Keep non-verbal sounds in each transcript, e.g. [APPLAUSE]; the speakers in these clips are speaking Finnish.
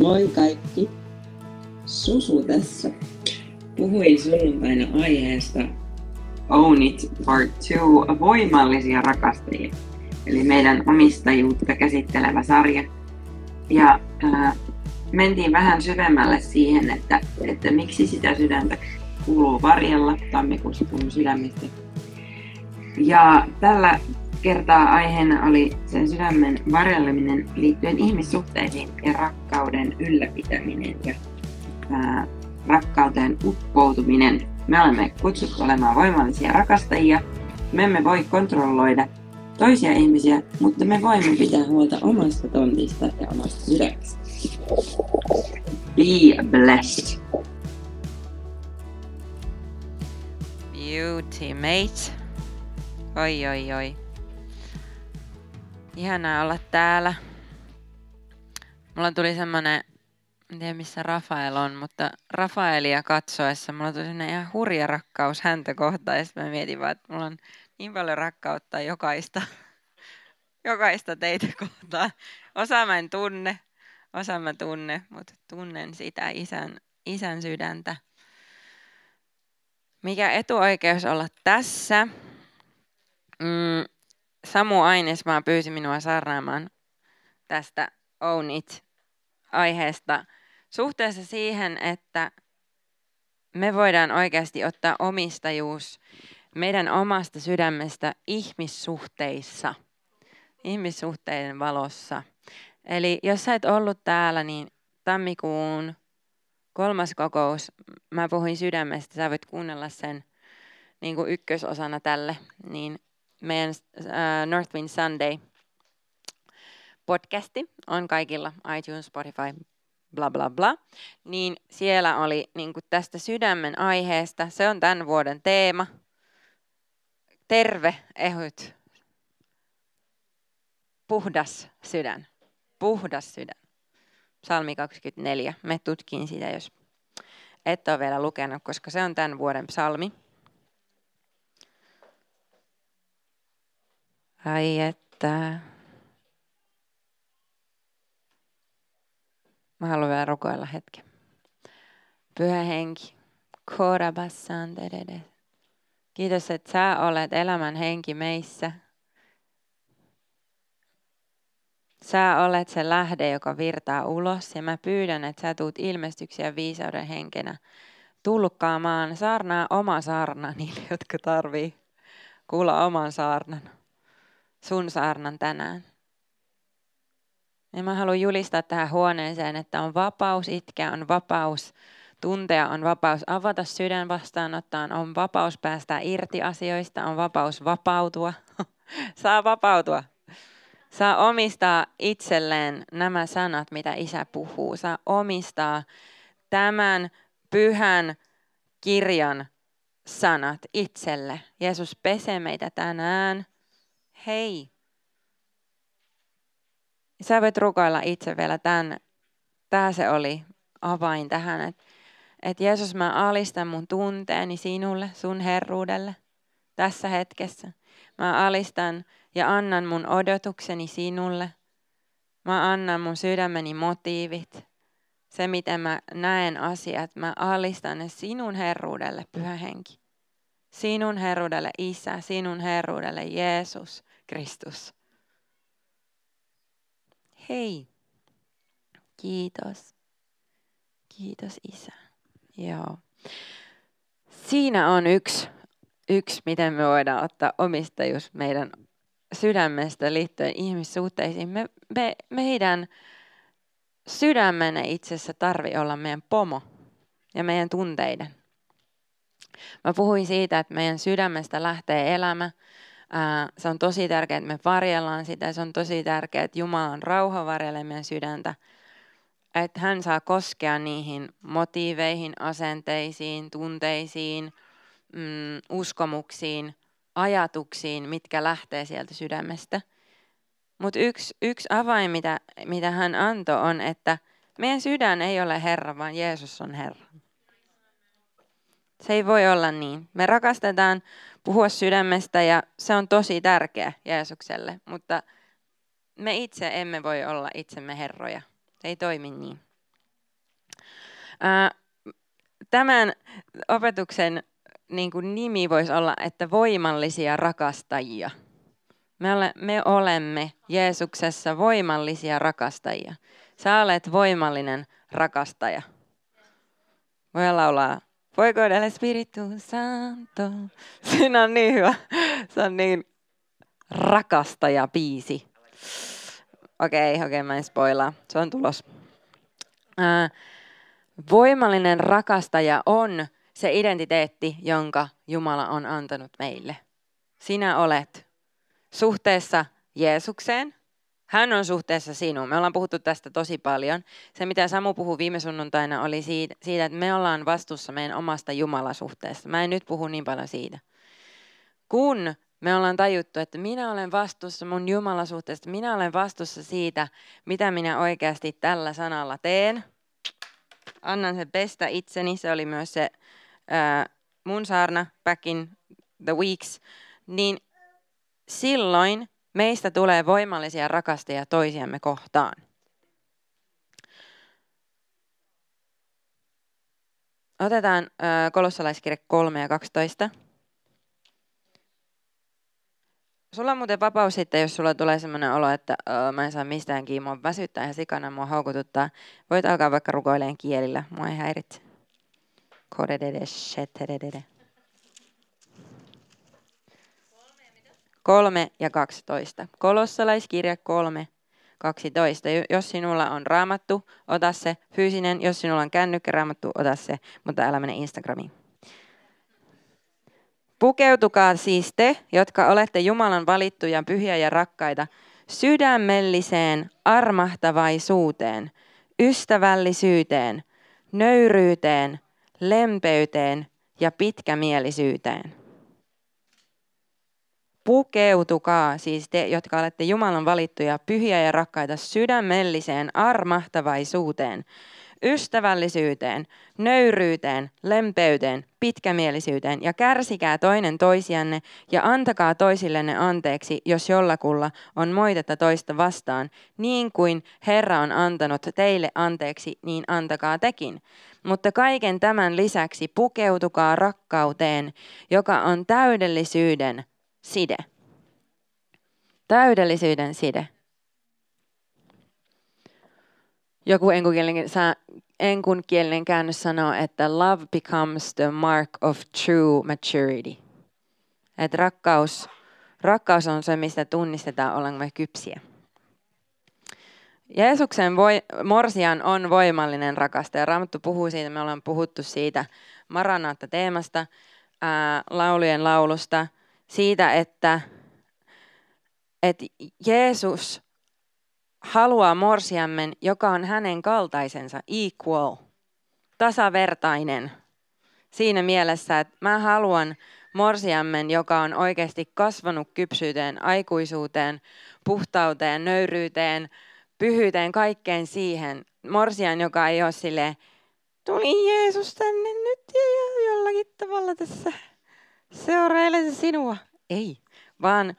Moi kaikki. Susu tässä. Puhuin sunnuntaina aiheesta Own It Part 2, voimallisia rakastajia. Eli meidän omistajuutta käsittelevä sarja. Ja äh, mentiin vähän syvemmälle siihen, että, että miksi sitä sydäntä kuuluu varjella. Tammikuussa puhun sydämistä. Ja tällä kertaa aiheena oli sen sydämen varjelleminen liittyen ihmissuhteisiin ja rakkauden ylläpitäminen ja ää, rakkauteen uppoutuminen. Me olemme kutsuttu olemaan voimallisia rakastajia. Me emme voi kontrolloida toisia ihmisiä, mutta me voimme pitää huolta omasta tontista ja omasta sydämestä. Be blessed. Beauty, mate. Oi, oi, oi. Ihanaa olla täällä. Mulla tuli semmonen, en tiedä missä Rafael on, mutta Rafaelia katsoessa mulla tuli semmonen ihan hurja rakkaus häntä kohtaan. Ja sitten mä mietin vaan, että mulla on niin paljon rakkautta jokaista, [LAUGHS] jokaista teitä kohtaan. Osa mä en tunne, osa mä tunne, mutta tunnen sitä isän, isän sydäntä. Mikä etuoikeus olla tässä? Mm, Samu Ainesmaa pyysi minua sarnaamaan tästä Own It-aiheesta suhteessa siihen, että me voidaan oikeasti ottaa omistajuus meidän omasta sydämestä ihmissuhteissa, ihmissuhteiden valossa. Eli jos sä et ollut täällä, niin tammikuun kolmas kokous, mä puhuin sydämestä, sä voit kuunnella sen niin kuin ykkösosana tälle, niin meidän uh, Northwind Sunday podcasti on kaikilla iTunes, Spotify, bla bla bla, niin siellä oli niin kuin tästä sydämen aiheesta, se on tämän vuoden teema, terve, ehyt, puhdas sydän, puhdas sydän. Psalmi 24, me tutkin sitä, jos et ole vielä lukenut, koska se on tämän vuoden psalmi. Ai että. Mä haluan vielä rukoilla hetken. Pyhä henki. Korabassaan dedede. Kiitos, että sä olet elämän henki meissä. Sä olet se lähde, joka virtaa ulos ja mä pyydän, että sä tuut ilmestyksiä viisauden henkenä tulkkaamaan saarnaa oma saarna niille, jotka tarvii kuulla oman saarnan sun saarnan tänään. Ja mä haluan julistaa tähän huoneeseen, että on vapaus itkeä, on vapaus tuntea, on vapaus avata sydän vastaanottaan, on vapaus päästä irti asioista, on vapaus vapautua. [LAUGHS] Saa vapautua. Saa omistaa itselleen nämä sanat, mitä isä puhuu. Saa omistaa tämän pyhän kirjan sanat itselle. Jeesus pesee meitä tänään hei, sä voit rukoilla itse vielä tämän, tämä se oli avain tähän, että et Jeesus mä alistan mun tunteeni sinulle, sun herruudelle tässä hetkessä. Mä alistan ja annan mun odotukseni sinulle. Mä annan mun sydämeni motiivit. Se, miten mä näen asiat, mä alistan ne sinun herruudelle, pyhä henki. Sinun herruudelle Isä, sinun herruudelle Jeesus. Kristus. Hei. Kiitos. Kiitos Isä. Joo. Siinä on yksi, yksi, miten me voidaan ottaa omistajuus meidän sydämestä liittyen ihmissuhteisiin. Me, me, meidän sydämenne itsessä tarvi olla meidän pomo ja meidän tunteiden. Mä puhuin siitä, että meidän sydämestä lähtee elämä, se on tosi tärkeää, että me varjellaan sitä. Se on tosi tärkeää, että Jumala on rauha varjelee meidän sydäntä. Että hän saa koskea niihin motiiveihin, asenteisiin, tunteisiin, mm, uskomuksiin, ajatuksiin, mitkä lähtee sieltä sydämestä. Mutta yksi, yksi avain, mitä, mitä hän antoi, on, että meidän sydän ei ole Herra, vaan Jeesus on Herra. Se ei voi olla niin. Me rakastetaan puhua sydämestä ja se on tosi tärkeä Jeesukselle, mutta me itse emme voi olla itsemme herroja. Se ei toimi niin. Tämän opetuksen niin kuin nimi voisi olla, että voimallisia rakastajia. Me, ole, me olemme Jeesuksessa voimallisia rakastajia. Sä olet voimallinen rakastaja. Voi laulaa Voiko del Spiritu Santo. Siinä on niin hyvä. Se on niin rakastaja biisi. Okei, okay, okei, okay, mä en spoilaa. Se on tulos. Voimallinen rakastaja on se identiteetti, jonka Jumala on antanut meille. Sinä olet suhteessa Jeesukseen. Hän on suhteessa sinuun. Me ollaan puhuttu tästä tosi paljon. Se, mitä Samu puhui viime sunnuntaina, oli siitä, siitä, että me ollaan vastuussa meidän omasta Jumalasuhteesta. Mä en nyt puhu niin paljon siitä. Kun me ollaan tajuttu, että minä olen vastuussa mun Jumalasuhteesta, minä olen vastuussa siitä, mitä minä oikeasti tällä sanalla teen. Annan se pestä itseni, se oli myös se ää, mun saarna back in the weeks, niin silloin meistä tulee voimallisia rakastajia toisiamme kohtaan. Otetaan kolossalaiskirja 3 ja 12. Sulla on muuten vapaus sitten, jos sulla tulee sellainen olo, että uh, mä en saa mistään kiinni, mua väsyttää ja sikana, mua haukututtaa. Voit alkaa vaikka rukoileen kielillä, mua ei häiritse. Kolme ja 12. Kolossalaiskirja 3, 12. Jos sinulla on raamattu, ota se. Fyysinen, jos sinulla on kännykkä raamattu, ota se. Mutta älä mene Instagramiin. Pukeutukaa siis te, jotka olette Jumalan valittuja, pyhiä ja rakkaita, sydämelliseen armahtavaisuuteen, ystävällisyyteen, nöyryyteen, lempeyteen ja pitkämielisyyteen. Pukeutukaa siis te, jotka olette Jumalan valittuja, pyhiä ja rakkaita, sydämelliseen armahtavaisuuteen, ystävällisyyteen, nöyryyteen, lempeyteen, pitkämielisyyteen ja kärsikää toinen toisianne ja antakaa toisillenne anteeksi, jos jollakulla on moitetta toista vastaan, niin kuin Herra on antanut teille anteeksi, niin antakaa tekin. Mutta kaiken tämän lisäksi pukeutukaa rakkauteen, joka on täydellisyyden side. Täydellisyyden side. Joku enkukielinen, enkunkielinen käännös sanoo, että love becomes the mark of true maturity. Että rakkaus, rakkaus on se, mistä tunnistetaan olemme kypsiä. Jeesuksen voi, morsian on voimallinen rakastaja. Raamattu puhuu siitä, me ollaan puhuttu siitä Maranaatta-teemasta, ää, laulujen laulusta, siitä, että, että Jeesus haluaa morsiammen, joka on hänen kaltaisensa, equal, tasavertainen. Siinä mielessä, että mä haluan morsiammen, joka on oikeasti kasvanut kypsyyteen, aikuisuuteen, puhtauteen, nöyryyteen, pyhyyteen, kaikkeen siihen. Morsian, joka ei ole sille tuli Jeesus tänne nyt ja jollakin tavalla tässä seurailen sinua. Ei, vaan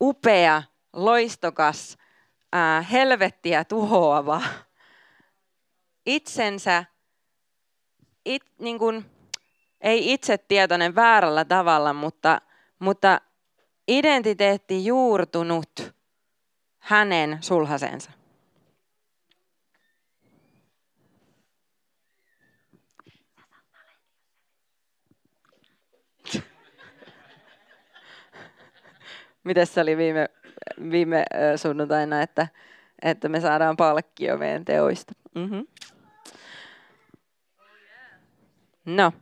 upea, loistokas, ää, helvettiä tuhoava, itsensä, it, niin kuin, ei itsetietoinen väärällä tavalla, mutta, mutta identiteetti juurtunut hänen sulhasensa. Mites se oli viime viime sunnuntaina, että, että me saadaan palkkio meidän teoista. Mm-hmm. No,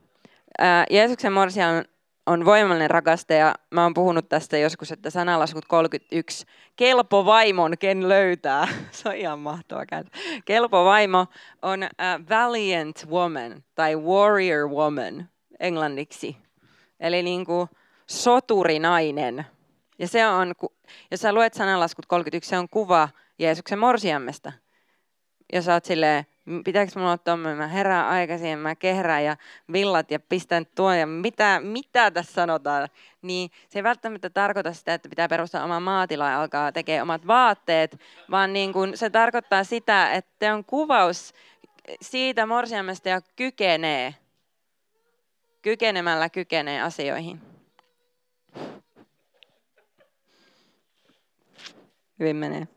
ää, Jeesuksen morsia on, on voimallinen rakastaja. Mä oon puhunut tästä joskus, että sanalaskut 31. Kelpo vaimon, ken löytää. [LAUGHS] Se on ihan mahtava kääntö. Kelpo vaimo on a valiant woman tai warrior woman englanniksi. Eli niin kuin soturinainen. Ja se on, jos sä luet sananlaskut 31, se on kuva Jeesuksen morsiammesta. Jos sä oot silleen, pitääkö mulla olla tuommoinen, mä herään aikaisin, mä kehrään ja villat ja pistän tuon ja mitä, mitä tässä sanotaan, niin se ei välttämättä tarkoita sitä, että pitää perustaa oma maatila ja alkaa tekemään omat vaatteet, vaan niin kun se tarkoittaa sitä, että on kuvaus siitä morsiamesta ja kykenee. Kykenemällä kykenee asioihin. Hyvin menee.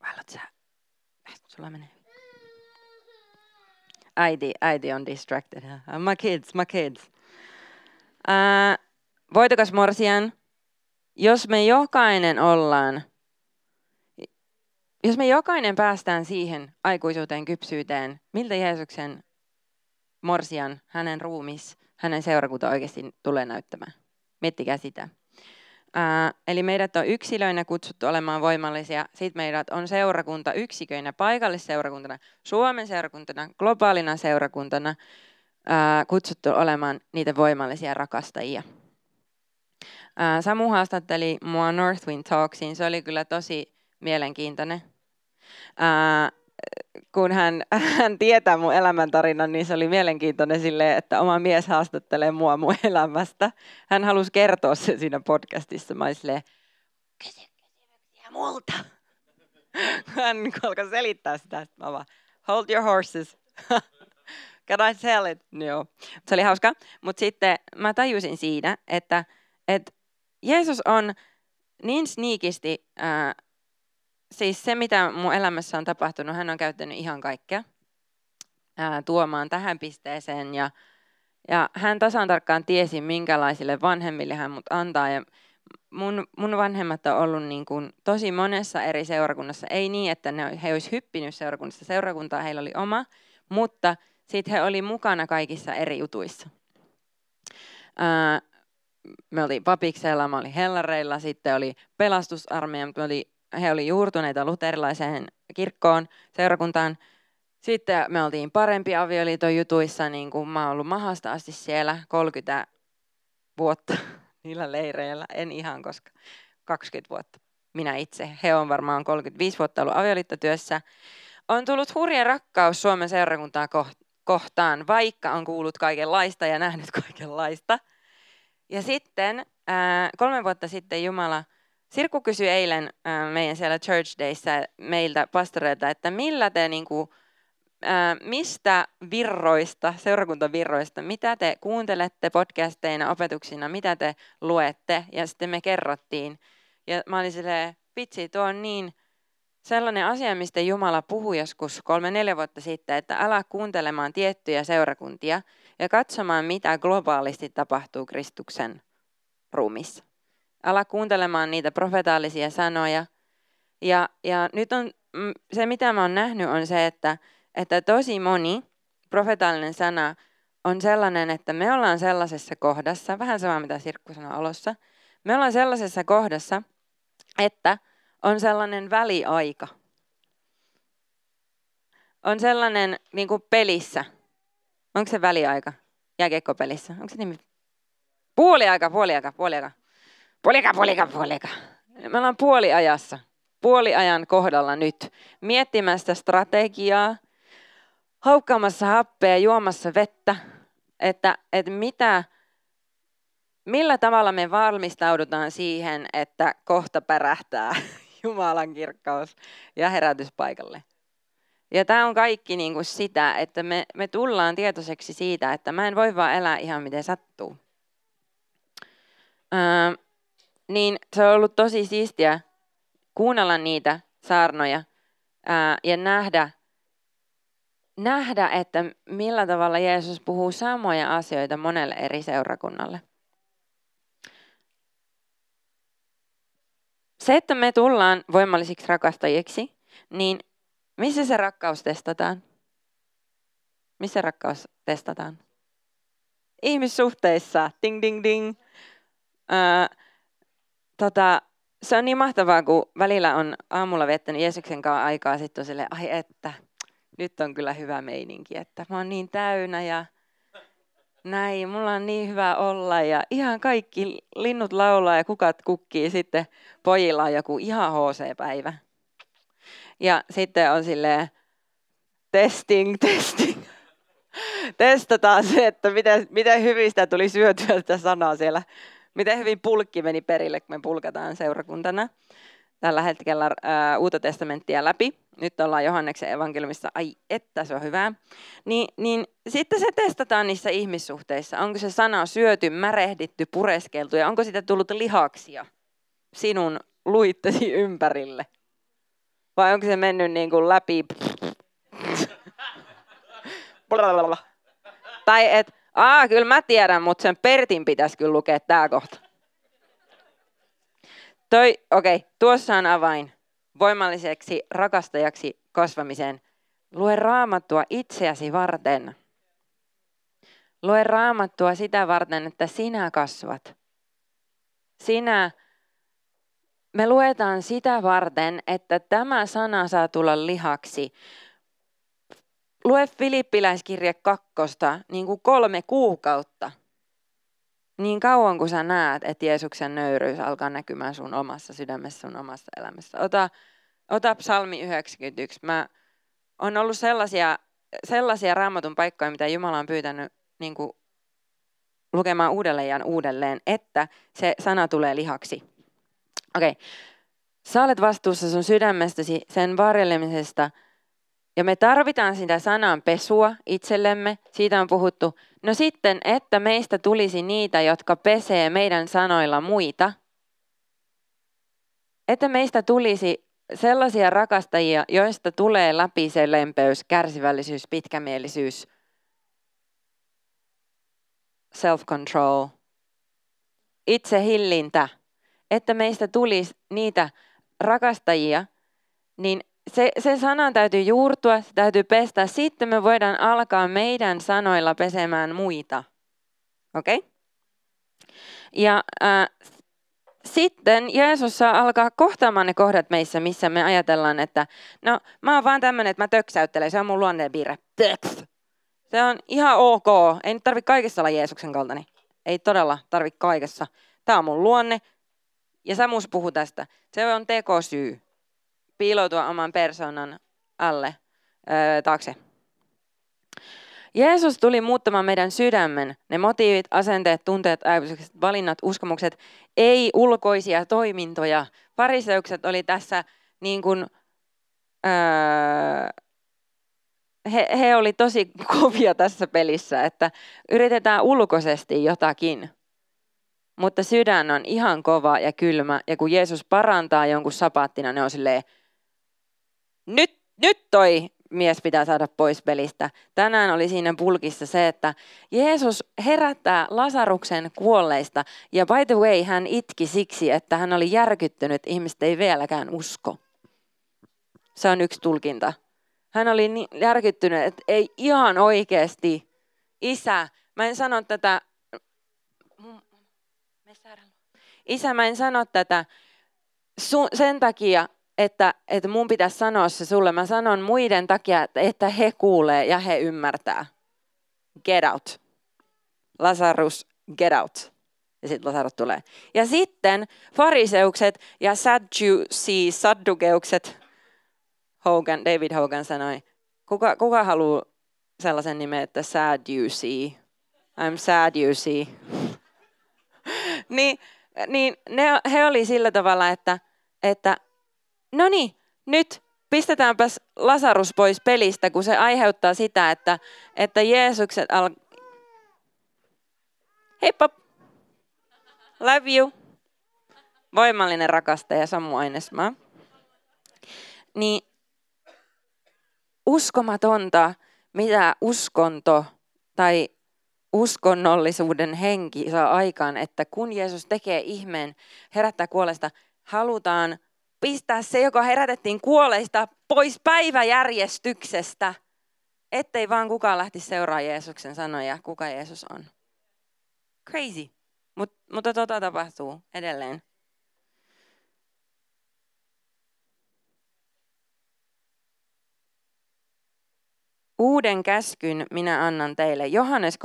Haluatko sä? Sulla menee. Äiti, äiti on distracted. [LAUGHS] My kids, my kids. Ää, voitokas morsian, jos me jokainen ollaan, jos me jokainen päästään siihen aikuisuuteen, kypsyyteen, miltä Jeesuksen morsian, hänen ruumis, hänen seurakunta oikeasti tulee näyttämään. Miettikää sitä. Ää, eli meidät on yksilöinä kutsuttu olemaan voimallisia. Sitten meidät on seurakunta yksiköinä, paikallisseurakuntana, Suomen seurakuntana, globaalina seurakuntana ää, kutsuttu olemaan niitä voimallisia rakastajia. Ää, Samu haastatteli mua Northwind Talksiin. Se oli kyllä tosi mielenkiintoinen. Ää, kun hän, [LAUGHS] hän tietää mun elämäntarinan, niin se oli mielenkiintoinen sille, että oma mies haastattelee mua mun [LAUGHS] elämästä. Hän halusi kertoa se siinä podcastissa. Mä silleen, kysy kysymyksiä multa. [LAUGHS] Hän alkoi selittää sitä, että mä vaan, hold your horses. Can I tell it? Joo. Se oli hauska. Mutta sitten mä tajusin siinä, että, että Jeesus on niin sniikisti äh, siis se, mitä mun elämässä on tapahtunut, hän on käyttänyt ihan kaikkea ää, tuomaan tähän pisteeseen. Ja, ja hän tasan tarkkaan tiesi, minkälaisille vanhemmille hän mut antaa. Ja mun, mun vanhemmat on ollut niin kuin tosi monessa eri seurakunnassa. Ei niin, että ne, he olisi hyppinyt seurakunnassa. Seurakuntaa heillä oli oma, mutta sitten he oli mukana kaikissa eri jutuissa. Ää, me oli papiksella, mä olin hellareilla, sitten oli pelastusarmeija, me oli he oli juurtuneita luterilaiseen kirkkoon, seurakuntaan. Sitten me oltiin parempi avioliiton jutuissa, niin kuin mä oon ollut mahasta asti siellä 30 vuotta [LAUGHS] niillä leireillä. En ihan, koska 20 vuotta minä itse. He on varmaan 35 vuotta ollut avioliittotyössä. On tullut hurja rakkaus Suomen seurakuntaa kohtaan, vaikka on kuullut kaikenlaista ja nähnyt [LAUGHS] kaikenlaista. Ja sitten kolme vuotta sitten Jumala Sirkku kysyi eilen meidän siellä Church Dayssä meiltä pastoreilta, että millä te niin kuin, mistä virroista, seurakuntavirroista, mitä te kuuntelette podcasteina, opetuksina, mitä te luette, ja sitten me kerrottiin. Ja mä olin silleen, vitsi, tuo on niin sellainen asia, mistä Jumala puhui joskus kolme-neljä vuotta sitten, että älä kuuntelemaan tiettyjä seurakuntia ja katsomaan, mitä globaalisti tapahtuu Kristuksen ruumissa. Ala kuuntelemaan niitä profetaalisia sanoja. Ja, ja nyt on, mm, se, mitä mä oon nähnyt, on se, että, että tosi moni profetaalinen sana on sellainen, että me ollaan sellaisessa kohdassa, vähän sama mitä Sirkku sanoi alussa, me ollaan sellaisessa kohdassa, että on sellainen väliaika. On sellainen niin kuin pelissä. Onko se väliaika? Jääkiekkopelissä. Onko se nimi? Puoliaika, puoliaika, puoliaika. Puolika, puolika, puolika. Me ollaan puoliajassa, puoliajan kohdalla nyt, miettimästä strategiaa, haukkaamassa happea, juomassa vettä, että, että mitä, millä tavalla me valmistaudutaan siihen, että kohta pärähtää [LAUGHS] Jumalan kirkkaus ja herätyspaikalle. Ja tämä on kaikki niin kuin sitä, että me, me tullaan tietoiseksi siitä, että mä en voi vaan elää ihan miten sattuu. Öö, niin se on ollut tosi siistiä kuunnella niitä saarnoja ää, ja nähdä, nähdä, että millä tavalla Jeesus puhuu samoja asioita monelle eri seurakunnalle. Se, että me tullaan voimallisiksi rakastajiksi, niin missä se rakkaus testataan? Missä rakkaus testataan? Ihmissuhteissa. Ding, ding, ding. Öö, tota, se on niin mahtavaa, kun välillä on aamulla viettänyt Jeesuksen kanssa aikaa, sitten sille, ai että, nyt on kyllä hyvä meininki, että mä oon niin täynnä ja näin, mulla on niin hyvä olla ja ihan kaikki linnut laulaa ja kukat kukkii, sitten pojilla on joku ihan HC-päivä. Ja sitten on silleen, testing, testing. Testataan se, että miten, miten hyvin sitä tuli syötyä sitä sanaa siellä miten hyvin pulkki meni perille, kun me pulkataan seurakuntana. tällä hetkellä ää, uutta testamenttia läpi. Nyt ollaan Johanneksen evankeliumissa, ai että se on hyvää. Ni, niin sitten se testataan niissä ihmissuhteissa. Onko se sana syöty, märehditty, pureskeltu ja onko siitä tullut lihaksia sinun luittesi ympärille? Vai onko se mennyt niin kuin läpi? [LAUGHS] tai et, aa kyllä mä tiedän, mutta sen Pertin pitäisi kyllä lukea tää kohta. Toi, okei, okay, tuossa on avain voimalliseksi rakastajaksi kasvamiseen. Lue raamattua itseäsi varten. Lue raamattua sitä varten, että sinä kasvat. Sinä, me luetaan sitä varten, että tämä sana saa tulla lihaksi. Lue Filippiläiskirje kakkosta niin kuin kolme kuukautta – niin kauan kuin sä näet, että Jeesuksen nöyryys alkaa näkymään sun omassa sydämessä, sun omassa elämässä. Ota, ota psalmi 91. Mä on ollut sellaisia, sellaisia raamatun paikkoja, mitä Jumala on pyytänyt niin kuin, lukemaan uudelleen ja uudelleen, että se sana tulee lihaksi. Okei. Okay. Sä olet vastuussa sun sydämestäsi, sen varjelemisesta – ja me tarvitaan sitä sanan pesua itsellemme, siitä on puhuttu. No sitten, että meistä tulisi niitä, jotka pesee meidän sanoilla muita. Että meistä tulisi sellaisia rakastajia, joista tulee läpi se lempeys, kärsivällisyys, pitkämielisyys, self-control, itsehillintä. Että meistä tulisi niitä rakastajia, niin se, se sanan täytyy juurtua, se täytyy pestä. Sitten me voidaan alkaa meidän sanoilla pesemään muita. Okei? Okay? Ja äh, sitten Jeesus saa alkaa kohtaamaan ne kohdat meissä, missä me ajatellaan, että no mä oon vaan tämmönen, että mä töksäyttelen, se on mun luonteenpiirre. Töks. Se on ihan ok. Ei nyt tarvi kaikessa olla Jeesuksen kaltaini. Ei todella tarvi kaikessa. Tämä on mun luonne. Ja Samus puhuu tästä. Se on tekosyy piiloutua oman persoonan alle öö, taakse. Jeesus tuli muuttamaan meidän sydämen, ne motiivit, asenteet, tunteet, ajatukset, valinnat, uskomukset, ei ulkoisia toimintoja. Pariseukset oli tässä niin kuin, öö, he, he oli tosi kovia tässä pelissä, että yritetään ulkoisesti jotakin. Mutta sydän on ihan kova ja kylmä, ja kun Jeesus parantaa jonkun sapaattina, ne on silleen, nyt, nyt toi mies pitää saada pois pelistä. Tänään oli siinä pulkissa se, että Jeesus herättää Lasaruksen kuolleista. Ja by the way, hän itki siksi, että hän oli järkyttynyt, ihmiset ei vieläkään usko. Se on yksi tulkinta. Hän oli niin järkyttynyt, että ei ihan oikeasti, isä, mä en sano tätä, isä, mä en sano tätä sen takia, että, että mun pitäisi sanoa se sulle. Mä sanon muiden takia, että he kuulee ja he ymmärtää. Get out. Lazarus, get out. Ja sitten Lazarus tulee. Ja sitten fariseukset ja Sadducee, saddukeukset, Hogan, David Hogan sanoi, kuka, kuka haluaa sellaisen nimen, että Sadducee? I'm sad you see. [LAUGHS] niin, niin ne, he oli sillä tavalla, että, että no niin, nyt pistetäänpäs Lasarus pois pelistä, kun se aiheuttaa sitä, että, että Jeesukset al... Heippa! Love you! Voimallinen rakastaja Samu Ainesmaa. Niin uskomatonta, mitä uskonto tai uskonnollisuuden henki saa aikaan, että kun Jeesus tekee ihmeen, herättää kuolesta, halutaan pistää se, joka herätettiin kuolleista, pois päiväjärjestyksestä, ettei vaan kukaan lähti seuraamaan Jeesuksen sanoja, kuka Jeesus on. Crazy. Mut, mutta tota tapahtuu edelleen. Uuden käskyn minä annan teille. Johannes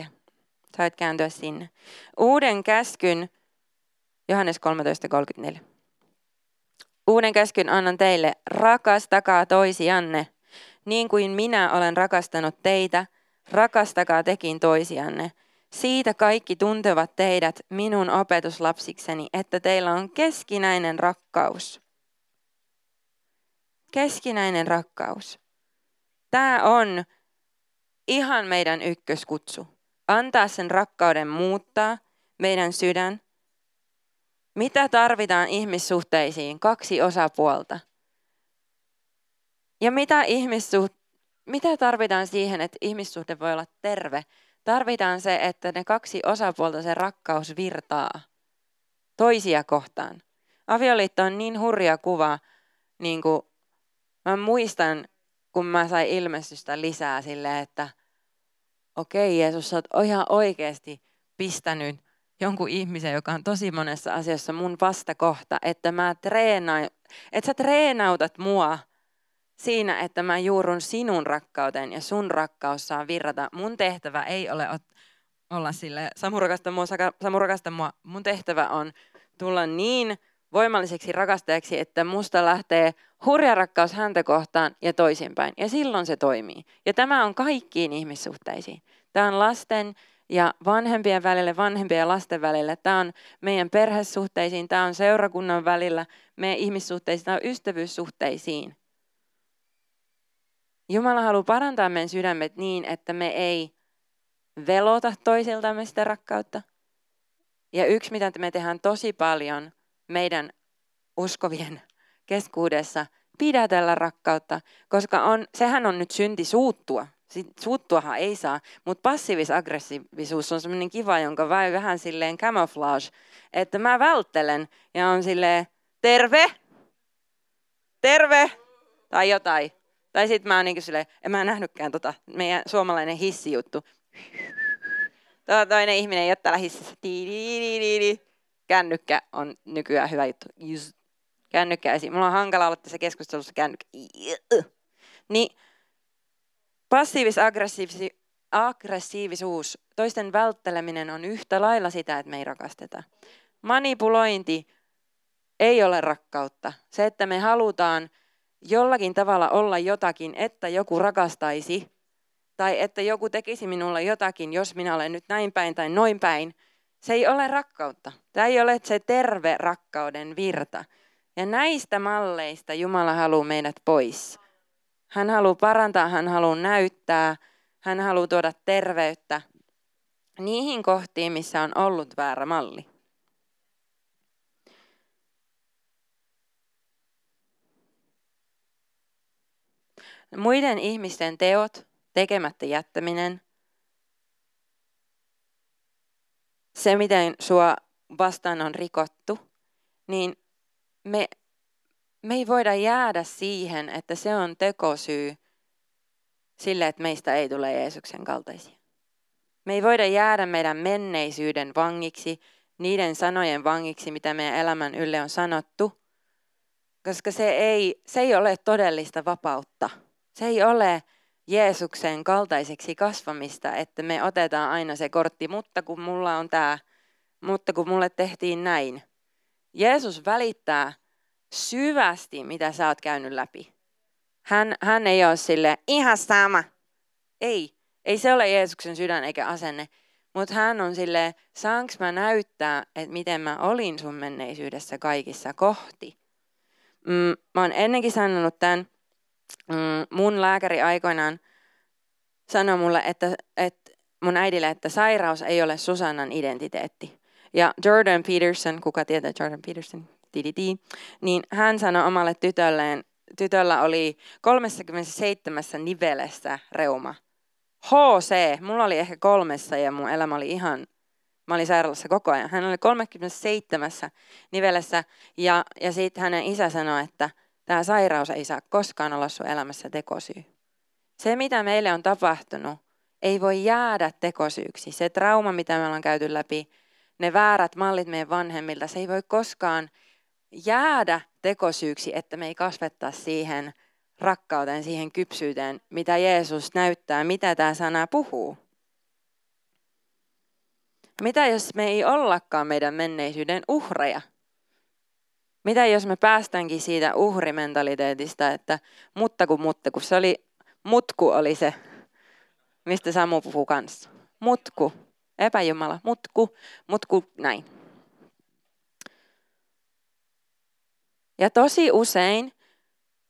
13.34. Sait kääntyä sinne. Uuden käskyn, Johannes 13.34. Uuden käskyn annan teille, rakastakaa toisianne, niin kuin minä olen rakastanut teitä, rakastakaa tekin toisianne. Siitä kaikki tuntevat teidät minun opetuslapsikseni, että teillä on keskinäinen rakkaus. Keskinäinen rakkaus. Tämä on ihan meidän ykköskutsu. Antaa sen rakkauden muuttaa meidän sydän. Mitä tarvitaan ihmissuhteisiin? Kaksi osapuolta. Ja mitä, ihmissuht- mitä tarvitaan siihen, että ihmissuhde voi olla terve? Tarvitaan se, että ne kaksi osapuolta, se rakkaus virtaa toisia kohtaan. Avioliitto on niin hurja kuva, niin kuin mä muistan, kun mä sain ilmestystä lisää silleen, että okei Jeesus, sä oot ihan oikeasti pistänyt jonkun ihmisen, joka on tosi monessa asiassa mun vastakohta, että mä treenaan, että sä treenautat mua siinä, että mä juurun sinun rakkauteen ja sun rakkaus saa virrata. Mun tehtävä ei ole olla sille Samu rakasta mua, Samu rakasta mua. Mun tehtävä on tulla niin voimalliseksi rakastajaksi, että musta lähtee hurja rakkaus häntä kohtaan ja toisinpäin. Ja silloin se toimii. Ja tämä on kaikkiin ihmissuhteisiin. Tämä on lasten ja vanhempien välille, vanhempien ja lasten välille. Tämä on meidän perhesuhteisiin, tämä on seurakunnan välillä, meidän ihmissuhteisiin, tämä on ystävyyssuhteisiin. Jumala haluaa parantaa meidän sydämet niin, että me ei velota toisiltamme sitä rakkautta. Ja yksi, mitä me tehdään tosi paljon meidän uskovien keskuudessa, pidätellä rakkautta, koska on, sehän on nyt synti suuttua. Suuttuahan ei saa, mutta passiivis-aggressiivisuus on semmoinen kiva, jonka vai vähän silleen camouflage, että mä välttelen ja on silleen terve, terve tai jotain. Tai sitten mä oon niin silleen, en mä nähnytkään tota meidän suomalainen hissijuttu. Tuo toinen ihminen ei ole täällä hississä. Kännykkä on nykyään hyvä juttu. Kännykkä esiin. Mulla on hankala olla tässä keskustelussa kännykkä. Niin passiivis-aggressiivisuus, toisten vältteleminen on yhtä lailla sitä, että me ei rakasteta. Manipulointi ei ole rakkautta. Se, että me halutaan jollakin tavalla olla jotakin, että joku rakastaisi, tai että joku tekisi minulle jotakin, jos minä olen nyt näin päin tai noin päin, se ei ole rakkautta. Tämä ei ole se terve rakkauden virta. Ja näistä malleista Jumala haluaa meidät pois. Hän haluaa parantaa, hän haluaa näyttää, hän haluaa tuoda terveyttä niihin kohtiin, missä on ollut väärä malli. Muiden ihmisten teot, tekemättä jättäminen, se miten sua vastaan on rikottu, niin me, me ei voida jäädä siihen, että se on tekosyy sille, että meistä ei tule Jeesuksen kaltaisia. Me ei voida jäädä meidän menneisyyden vangiksi, niiden sanojen vangiksi, mitä meidän elämän ylle on sanottu, koska se ei, se ei ole todellista vapautta. Se ei ole Jeesuksen kaltaiseksi kasvamista, että me otetaan aina se kortti, mutta kun mulla on tämä, mutta kun mulle tehtiin näin. Jeesus välittää syvästi, mitä sä oot käynyt läpi. Hän, hän ei ole sille ihan sama. Ei, ei se ole Jeesuksen sydän eikä asenne. Mutta hän on sille, saanko mä näyttää, että miten mä olin sun menneisyydessä kaikissa kohti. Mm, mä oon ennenkin sanonut tämän, mm, mun lääkäri aikoinaan sanoi mulle, että, että mun äidille, että sairaus ei ole Susannan identiteetti. Ja Jordan Peterson, kuka tietää Jordan Peterson, tididi, niin hän sanoi omalle tytölleen, tytöllä oli 37 nivelessä reuma. HC, mulla oli ehkä kolmessa ja mun elämä oli ihan, mä olin sairaalassa koko ajan. Hän oli 37 nivelessä ja, ja sitten hänen isä sanoi, että – Tämä sairaus ei saa koskaan olla sun elämässä tekosyy. Se, mitä meille on tapahtunut, ei voi jäädä tekosyyksi. Se trauma, mitä me ollaan käyty läpi, ne väärät mallit meidän vanhemmilta, se ei voi koskaan jäädä tekosyyksi, että me ei kasvetta siihen rakkauteen, siihen kypsyyteen, mitä Jeesus näyttää, mitä tämä sana puhuu. Mitä jos me ei ollakaan meidän menneisyyden uhreja? Mitä jos me päästäänkin siitä uhrimentaliteetista, että mutta kun mutta, kun se oli, mutku oli se, mistä Samu puhuu kanssa. Mutku. epäjumala, mutku, mutku, näin. Ja tosi usein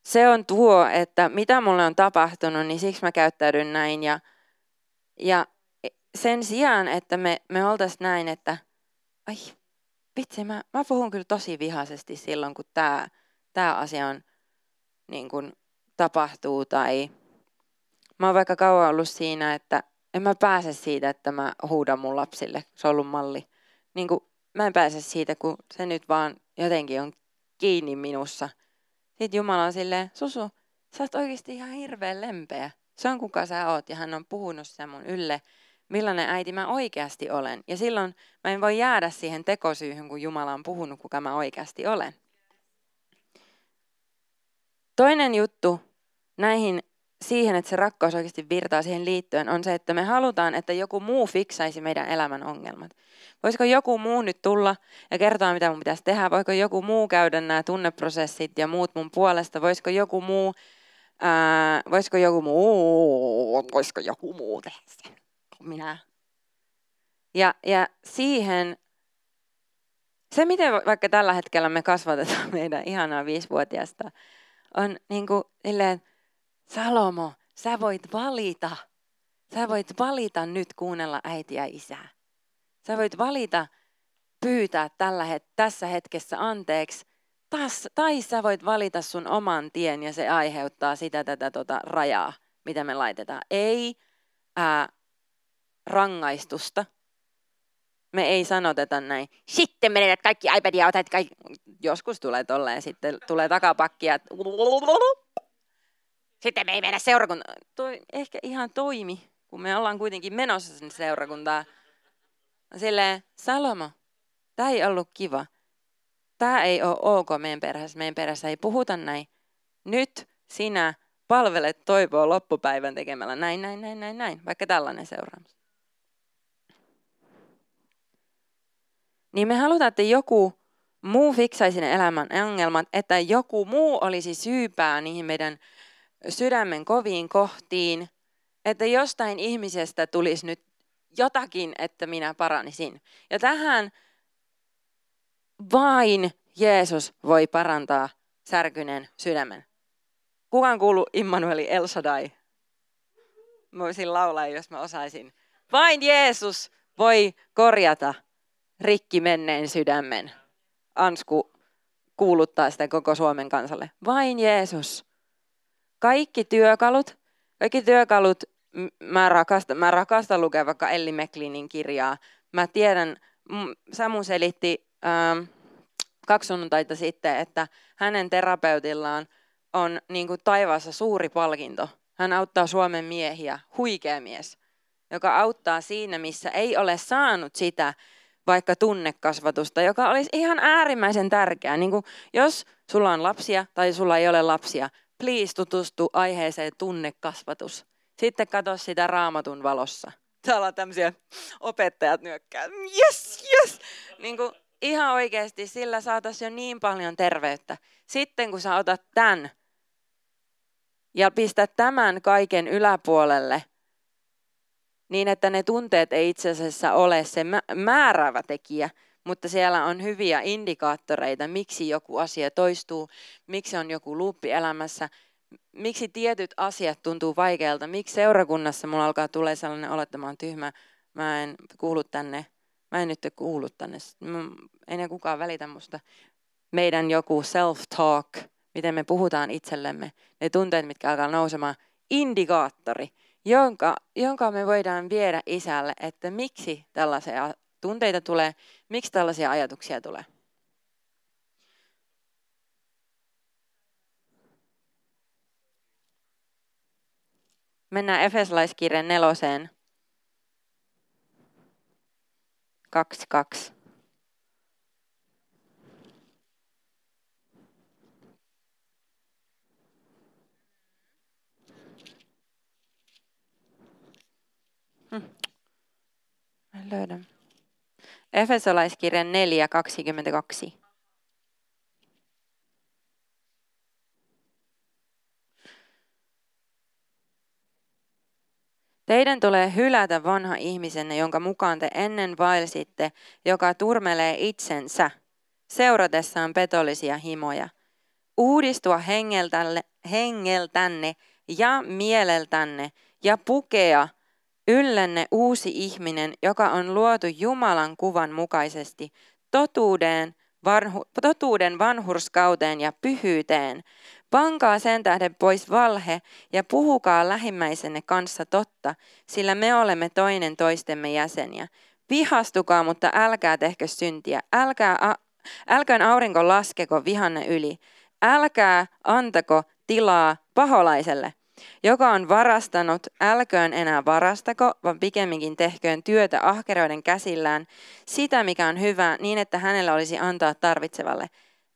se on tuo, että mitä mulle on tapahtunut, niin siksi mä käyttäydyn näin. Ja, ja sen sijaan, että me, me oltaisiin näin, että ai vitsi, mä, mä puhun kyllä tosi vihaisesti silloin, kun tämä tää asia on, niin kun, tapahtuu. Tai mä oon vaikka kauan ollut siinä, että en mä pääse siitä, että mä huudan mun lapsille. Se on ollut malli. Niin kun, mä en pääse siitä, kun se nyt vaan jotenkin on kiinni minussa. Sitten Jumala on silleen, Susu, sä oot oikeasti ihan hirveän lempeä. Se on kuka sä oot ja hän on puhunut sen mun ylle, millainen äiti mä oikeasti olen. Ja silloin mä en voi jäädä siihen tekosyyhyn, kun Jumala on puhunut, kuka mä oikeasti olen. Toinen juttu näihin siihen, että se rakkaus oikeasti virtaa siihen liittyen, on se, että me halutaan, että joku muu fiksaisi meidän elämän ongelmat. Voisiko joku muu nyt tulla ja kertoa, mitä mun pitäisi tehdä? Voiko joku muu käydä nämä tunneprosessit ja muut mun puolesta? Voisiko joku muu, ää, voisiko joku muu, voisiko joku muu tehdä sen minä? Ja, ja siihen, se miten vaikka tällä hetkellä me kasvatetaan meidän ihanaa viisivuotiaasta, on niin kuin silleen, Salomo, sä voit valita. Sä voit valita nyt kuunnella äitiä ja isää. Sä voit valita pyytää tällä het- tässä hetkessä anteeksi. Tas, tai sä voit valita sun oman tien ja se aiheuttaa sitä tätä tota rajaa, mitä me laitetaan. Ei ää, rangaistusta. Me ei sanoteta näin. Sitten menetät kaikki iPadia, otat kaikki. Joskus tulee tolleen, sitten tulee takapakkia. Sitten me ei mennä seurakuntaan. Toi ehkä ihan toimi, kun me ollaan kuitenkin menossa sinne seurakuntaan. Silleen, Salomo, tämä ei ollut kiva. Tämä ei ole ok meidän perheessä. Meidän perheessä ei puhuta näin. Nyt sinä palvelet toivoa loppupäivän tekemällä näin, näin, näin, näin, näin. Vaikka tällainen seuraamus. Niin me halutaan, että joku muu fiksaisi ne elämän ongelmat, että joku muu olisi syypää niihin meidän sydämen koviin kohtiin, että jostain ihmisestä tulisi nyt jotakin, että minä paranisin. Ja tähän vain Jeesus voi parantaa särkyneen sydämen. Kukaan kuulu Immanueli El Shaddai? Mä voisin laulaa, jos mä osaisin. Vain Jeesus voi korjata rikki menneen sydämen. Ansku kuuluttaa sitä koko Suomen kansalle. Vain Jeesus kaikki työkalut, kaikki työkalut, mä rakastan, mä rakastan lukea vaikka Elli Meklinin kirjaa. Mä tiedän, Samu selitti ähm, kaksi sunnuntaita sitten, että hänen terapeutillaan on niin kuin taivaassa suuri palkinto. Hän auttaa Suomen miehiä, huikea mies, joka auttaa siinä, missä ei ole saanut sitä vaikka tunnekasvatusta, joka olisi ihan äärimmäisen tärkeää. Niin kuin jos sulla on lapsia tai sulla ei ole lapsia, please tutustu aiheeseen tunnekasvatus. Sitten katso sitä raamatun valossa. Täällä on tämmöisiä opettajat nyökkää, yes, yes. Niin kuin ihan oikeasti sillä saataisiin jo niin paljon terveyttä. Sitten kun sä otat tämän ja pistät tämän kaiken yläpuolelle, niin että ne tunteet ei itse asiassa ole se määräävä tekijä, mutta siellä on hyviä indikaattoreita, miksi joku asia toistuu, miksi on joku luuppi elämässä, miksi tietyt asiat tuntuu vaikealta, miksi seurakunnassa mulla alkaa tulee sellainen oon tyhmä, mä en kuulu tänne, mä en nyt kuulu tänne, ei ne kukaan välitä musta. Meidän joku self-talk, miten me puhutaan itsellemme, ne tunteet, mitkä alkaa nousemaan, indikaattori, jonka, jonka me voidaan viedä isälle, että miksi tällaisia tunteita tulee, miksi tällaisia ajatuksia tulee. Mennään Efesolaiskirjan neloseen. 2.2. Hmm. Mä löydän. Efesolaiskirjan 4.22. Teidän tulee hylätä vanha ihmisenne, jonka mukaan te ennen vaelsitte, joka turmelee itsensä, seuratessaan petollisia himoja. Uudistua hengeltänne, ja mieleltänne ja pukea yllenne uusi ihminen, joka on luotu Jumalan kuvan mukaisesti, totuuden, vanhu, totuuden vanhurskauteen ja pyhyyteen. Pankaa sen tähden pois valhe ja puhukaa lähimmäisenne kanssa totta, sillä me olemme toinen toistemme jäseniä. Vihastukaa, mutta älkää tehkö syntiä. Älkää, a, älköön aurinko laskeko vihanne yli. Älkää antako tilaa paholaiselle. Joka on varastanut, älköön enää varastako, vaan pikemminkin tehköön työtä ahkeroiden käsillään, sitä mikä on hyvää, niin että hänellä olisi antaa tarvitsevalle.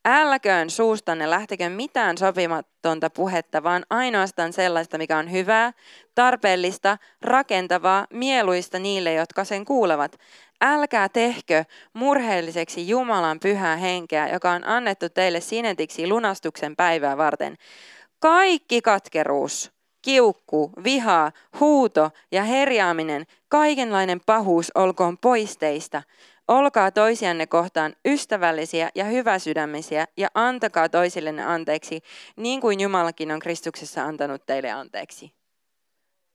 Älköön suustanne lähtekö mitään sopimatonta puhetta, vaan ainoastaan sellaista, mikä on hyvää, tarpeellista, rakentavaa, mieluista niille, jotka sen kuulevat. Älkää tehkö murheelliseksi Jumalan pyhää henkeä, joka on annettu teille sinetiksi lunastuksen päivää varten. Kaikki katkeruus, kiukku, viha, huuto ja herjaaminen, kaikenlainen pahuus olkoon pois teistä. Olkaa toisianne kohtaan ystävällisiä ja hyväsydämisiä ja antakaa toisillenne anteeksi, niin kuin Jumalakin on Kristuksessa antanut teille anteeksi.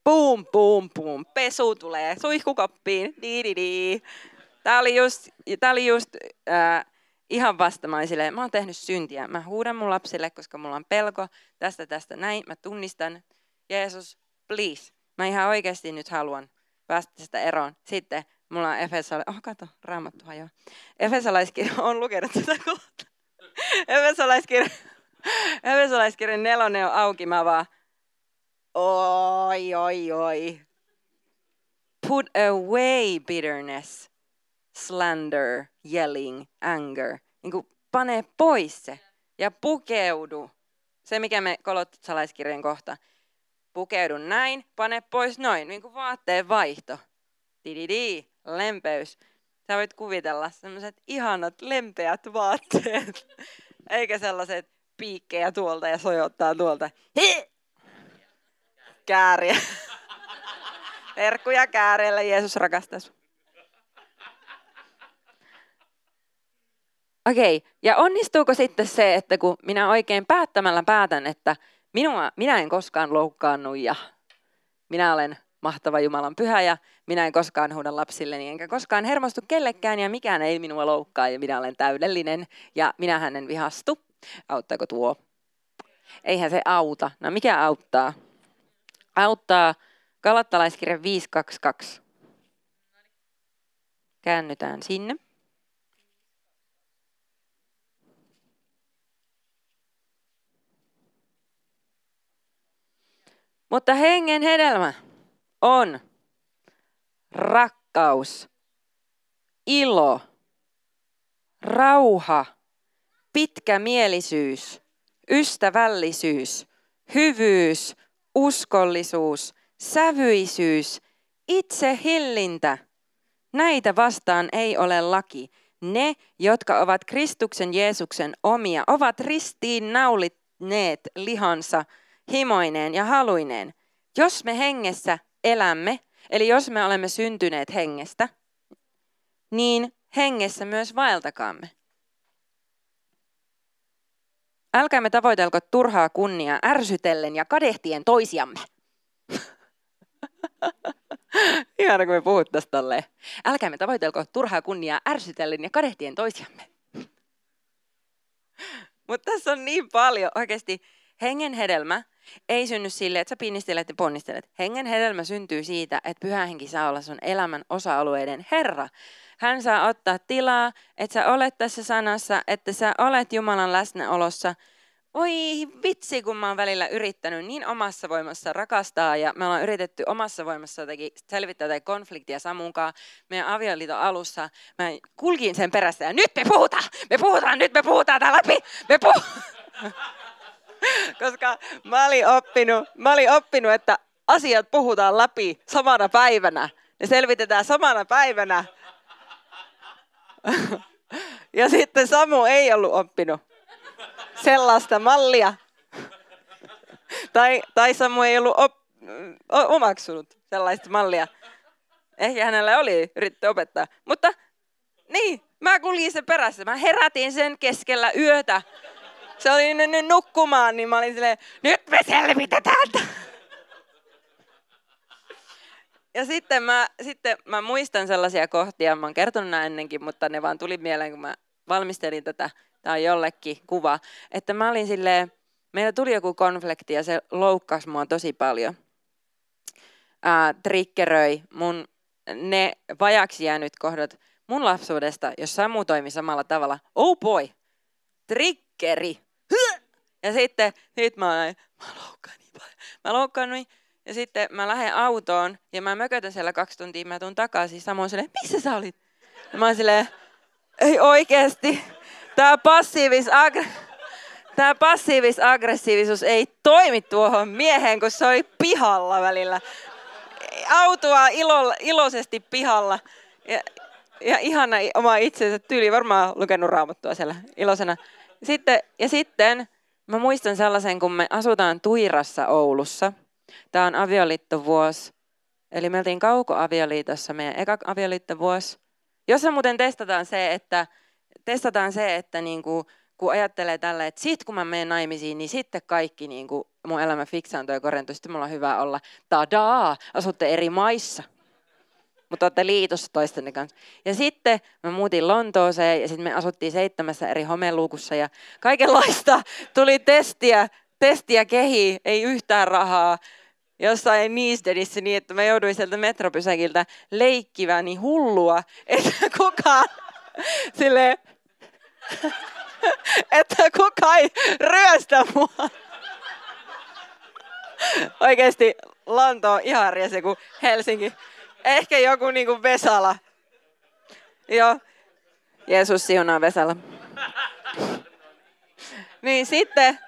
Puum, puum, puum. Pesu tulee suihkukoppiin. Di-di-di. Tämä oli just, tää oli just äh, ihan vastamaisille. Mä oon tehnyt syntiä. Mä huudan mun lapsille, koska mulla on pelko tästä, tästä, näin. Mä tunnistan. Jeesus, please. Mä ihan oikeasti nyt haluan päästä tästä eroon. Sitten mulla on Efesolais... Oh, kato, raamattu hajoaa. Efesolaiskirja on lukenut tätä kohtaa. Efesolaiskirja... Efesolaiskirja nelonen on auki. Mä vaan... Oi, oi, oi. Put away bitterness, slander, yelling, anger. Niin kuin pane pois se ja pukeudu. Se, mikä me kolotsalaiskirjan kohta. Pukeudu näin, pane pois noin. Niin kuin vaatteen vaihto. Tididi, lempeys. Sä voit kuvitella sellaiset ihanat lempeät vaatteet. [LAUGHS] Eikä sellaiset piikkejä tuolta ja sojottaa tuolta. Hi! Kääriä. [LAUGHS] Herkkuja kääreellä, Jeesus rakastaa Okei, okay. ja onnistuuko sitten se, että kun minä oikein päättämällä päätän, että minua, minä en koskaan loukkaannu ja minä olen mahtava Jumalan pyhä ja minä en koskaan huuda lapsilleni enkä koskaan hermostu kellekään ja mikään ei minua loukkaa ja minä olen täydellinen ja minä hänen vihastu. Auttaako tuo? Eihän se auta. No mikä auttaa? Auttaa Galattalaiskirja 522. Käännytään sinne. Mutta hengen hedelmä on rakkaus, ilo, rauha, pitkämielisyys, ystävällisyys, hyvyys, uskollisuus, sävyisyys, itsehillintä. Näitä vastaan ei ole laki. Ne, jotka ovat Kristuksen Jeesuksen omia, ovat ristiin naulitneet lihansa himoineen ja haluineen. Jos me hengessä elämme, eli jos me olemme syntyneet hengestä, niin hengessä myös vaeltakaamme. Älkäämme tavoitelko turhaa kunniaa ärsytellen ja kadehtien toisiamme. [LAUGHS] Ihana, kun me puhuttaisiin tolleen. Älkäämme tavoitelko turhaa kunniaa ärsytellen ja kadehtien toisiamme. [LAUGHS] Mutta tässä on niin paljon oikeasti hengen hedelmä ei synny sille, että sä pinnistelet ja ponnistelet. Hengen hedelmä syntyy siitä, että pyhä henki saa olla sun elämän osa-alueiden Herra. Hän saa ottaa tilaa, että sä olet tässä sanassa, että sä olet Jumalan läsnäolossa. Oi vitsi, kun mä oon välillä yrittänyt niin omassa voimassa rakastaa ja me ollaan yritetty omassa voimassa jotenkin selvittää tätä konfliktia Samunkaan meidän avioliiton alussa. Mä kulkin sen perässä ja nyt me puhutaan, me puhutaan, nyt me puhutaan tää läpi, me puhutaan. [LAUGHS] Koska mä olin, oppinut, mä olin oppinut, että asiat puhutaan läpi samana päivänä. Ne selvitetään samana päivänä. Ja sitten Samu ei ollut oppinut sellaista mallia. Tai, tai Samu ei ollut op, omaksunut sellaista mallia. Ehkä hänellä oli yritetty opettaa. Mutta niin, mä kuljin sen perässä. Mä herätin sen keskellä yötä. Se oli nyt nukkumaan, niin mä olin silleen, nyt me selvitetään. Ja sitten mä, sitten mä muistan sellaisia kohtia, mä oon kertonut nämä ennenkin, mutta ne vaan tuli mieleen, kun mä valmistelin tätä, on jollekin kuva, että mä olin silleen, meillä tuli joku konflikti ja se loukkasi mua tosi paljon. Ää, triggeröi mun ne vajaksi jäänyt kohdat mun lapsuudesta, jos Samu toimi samalla tavalla. Oh boy, triggeri. Ja sitten sit mä olen, mä loukkaan niin paljon. Mä loukkaannuin ja sitten mä lähden autoon ja mä mökötän siellä kaksi tuntia, mä tuun takaisin. Samoin silleen, missä sä olit? Ja mä oon silleen, ei oikeesti. Tää passiivis Tämä passiivis-aggressiivisuus ei toimi tuohon mieheen, kun se oli pihalla välillä. Autoa ilo, iloisesti pihalla. Ja, ja ihana oma itsensä tyyli, varmaan lukenut raamattua siellä iloisena. Sitten, ja sitten mä muistan sellaisen, kun me asutaan Tuirassa Oulussa. Tämä on avioliittovuosi. Eli me oltiin kaukoavioliitossa meidän eka avioliittovuosi. Jossa muuten testataan se, että, testataan se, että niinku, kun ajattelee tällä, että sit kun mä menen naimisiin, niin sitten kaikki niinku, mun elämä fiksaantuu ja korjantuu. Sitten mulla on hyvä olla, tadaa, asutte eri maissa mutta olette liitossa toistenne kanssa. Ja sitten mä muutin Lontooseen ja sitten me asuttiin seitsemässä eri homeluukussa ja kaikenlaista tuli testiä, testiä kehi, ei yhtään rahaa jossain Niisdenissä niin, että mä jouduin sieltä metropysäkiltä leikkivää niin hullua, että kukaan [LAUGHS] sille [LAUGHS] että kukaan ei ryöstä mua. Oikeasti Lonto on ihan eri kuin Helsinki. Ehkä joku niinku Vesala. Joo. Jeesus siunaa Vesala. niin sitten,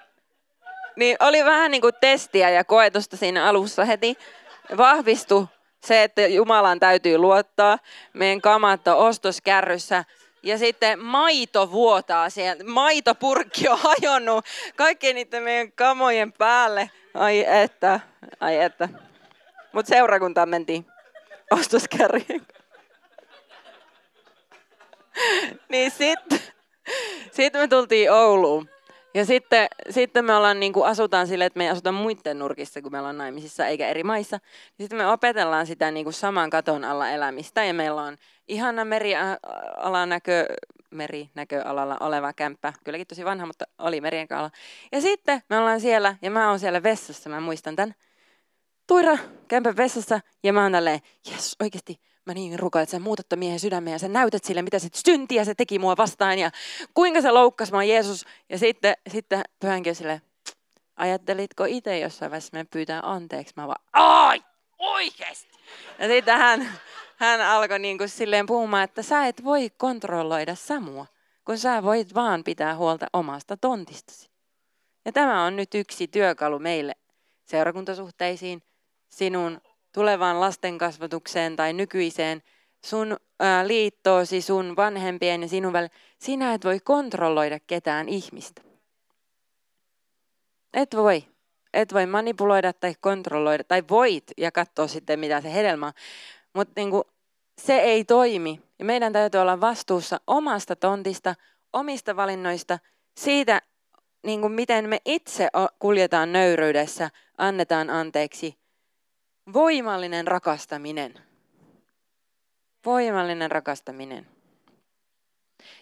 niin oli vähän niin kuin testiä ja koetusta siinä alussa heti. Vahvistu se, että Jumalan täytyy luottaa. Meidän kamat on ostoskärryssä. Ja sitten maito vuotaa siellä. Maitopurkki on hajonnut kaikkien niiden meidän kamojen päälle. Ai että, ai että. Mutta seurakuntaan mentiin ostoskärrien. niin sitten sit me tultiin Ouluun. Ja sitten, sitten me ollaan, niin kuin asutaan silleen, että me asutaan muiden nurkissa, kun me ollaan naimisissa, eikä eri maissa. Sitten me opetellaan sitä niin kuin saman katon alla elämistä. Ja meillä on ihana merialanäkö, merinäköalalla oleva kämppä. Kylläkin tosi vanha, mutta oli merien Ja sitten me ollaan siellä, ja mä oon siellä vessassa, mä muistan tämän. Tuira kämpän vessassa ja mä oon tälleen, jes oikeesti, mä niin rukoilen, että sä muutat ton miehen sydämen ja sä näytät sille, mitä se syntiä se teki mua vastaan ja kuinka se loukkas mä Jeesus. Ja sitten, sitten pyhänkin sille, ajattelitko itse jossain vaiheessa, me pyytää anteeksi? Mä vaan, ai, oikeesti. Ja sitten hän, hän alkoi niin kuin silleen puhumaan, että sä et voi kontrolloida Samua, kun sä voit vaan pitää huolta omasta tontistasi. Ja tämä on nyt yksi työkalu meille seurakuntasuhteisiin, sinun tulevaan lasten kasvatukseen tai nykyiseen, sun liittoosi, sun vanhempien ja sinun välillä, sinä et voi kontrolloida ketään ihmistä. Et voi. Et voi manipuloida tai kontrolloida, tai voit ja katsoa sitten mitä se hedelmä on. Mutta niinku, se ei toimi. Ja meidän täytyy olla vastuussa omasta tontista, omista valinnoista, siitä, niin kuin miten me itse kuljetaan nöyryydessä, annetaan anteeksi Voimallinen rakastaminen. Voimallinen rakastaminen.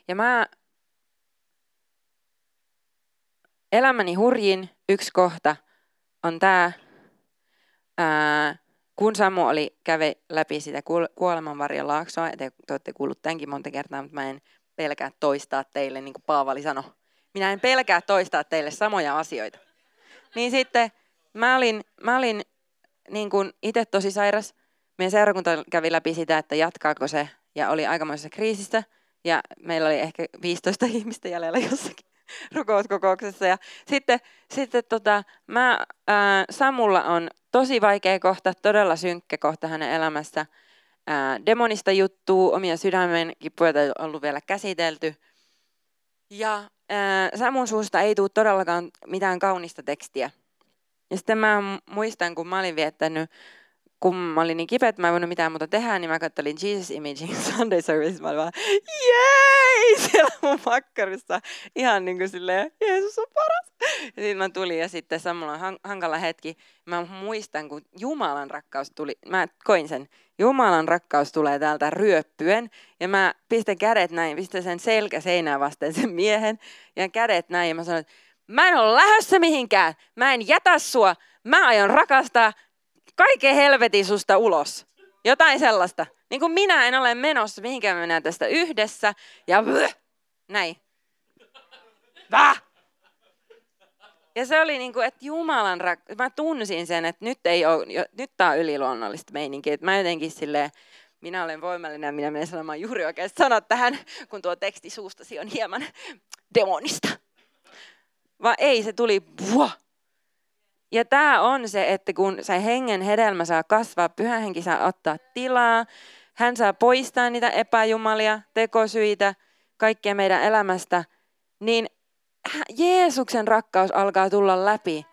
Ja mä elämäni hurjin yksi kohta on tämä, kun Samu oli, käve läpi sitä kuolemanvarjon laaksoa, te, te olette kuullut tämänkin monta kertaa, mutta mä en pelkää toistaa teille, niin kuin Paavali sanoi. Minä en pelkää toistaa teille samoja asioita. Niin sitten mä olin, mä olin niin kuin itse tosi sairas. Meidän seurakunta kävi läpi sitä, että jatkaako se, ja oli aikamoisessa kriisissä. Ja meillä oli ehkä 15 [LAUGHS] ihmistä jäljellä jossakin [LAUGHS] rukouskokouksessa. Ja sitten, sitten tota, mä, ää, Samulla on tosi vaikea kohta, todella synkkä kohta hänen elämässä. Ää, demonista juttuu, omia sydämen kipuja ei ollut vielä käsitelty. Ja ää, Samun suusta ei tule todellakaan mitään kaunista tekstiä. Ja sitten mä muistan, kun mä olin viettänyt kun mä olin niin kipeä, että mä en voinut mitään muuta tehdä, niin mä kattelin Jesus Imaging [LAUGHS] Sunday Service. Mä olin vaan, jee! [LAUGHS] Siellä mun makkarissa ihan niin kuin silleen, Jeesus on paras. Ja sitten mä tulin ja sitten samalla on hankala hetki. Mä muistan, kun Jumalan rakkaus tuli, mä koin sen, Jumalan rakkaus tulee täältä ryöppyen. Ja mä pistän kädet näin, pistän sen selkä seinään vasten sen miehen. Ja kädet näin ja mä sanoin, mä en ole lähdössä mihinkään. Mä en jätä sua. Mä aion rakastaa kaiken helvetin susta ulos. Jotain sellaista. Niin kuin minä en ole menossa, mihinkään mennään tästä yhdessä. Ja bleh, näin. Väh! Ja se oli niin kuin, että Jumalan rak- Mä tunsin sen, että nyt ei ole, nyt tää on yliluonnollista meininkiä. Että mä jotenkin silleen, minä olen voimallinen minä menen sanomaan juuri oikein sanat tähän, kun tuo teksti suustasi on hieman demonista. Vaan ei, se tuli buah, ja tämä on se, että kun se hengen hedelmä saa kasvaa, pyhä henki saa ottaa tilaa, hän saa poistaa niitä epäjumalia, tekosyitä, kaikkea meidän elämästä, niin Jeesuksen rakkaus alkaa tulla läpi.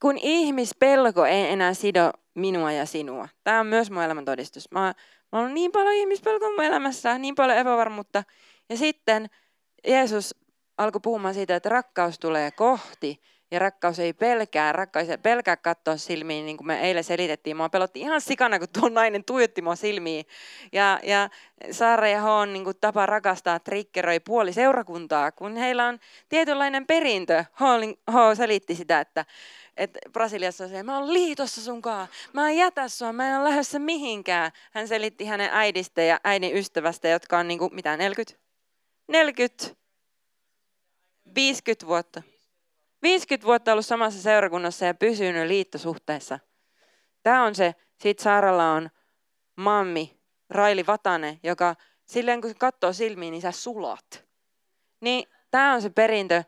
Kun ihmispelko ei enää sido minua ja sinua. Tämä on myös mun elämän todistus. Mä, mä olen niin paljon ihmispelkoa mun elämässä, niin paljon epävarmuutta. Ja sitten Jeesus alkoi puhumaan siitä, että rakkaus tulee kohti. Ja rakkaus ei pelkää, rakkaus ei pelkää katsoa silmiin, niin kuin me eilen selitettiin. Mua pelotti ihan sikana, kun tuo nainen tuijotti mua silmiin. Ja, ja Saara ja Hoon niin kuin tapa rakastaa triggeroi puoli seurakuntaa, kun heillä on tietynlainen perintö. Ho, selitti sitä, että, että Brasiliassa se, mä oon liitossa sunkaan, mä en jätä sua, mä en ole lähdössä mihinkään. Hän selitti hänen äidistä ja äidin ystävästä, jotka on niin kuin, mitä, 40? 40, 50 vuotta 50 vuotta ollut samassa seurakunnassa ja pysynyt liittosuhteessa. Tämä on se, sit Saaralla on mammi, Raili Vatane, joka silleen kun katsoo silmiin, niin sä sulat. Niin tämä on se perintö.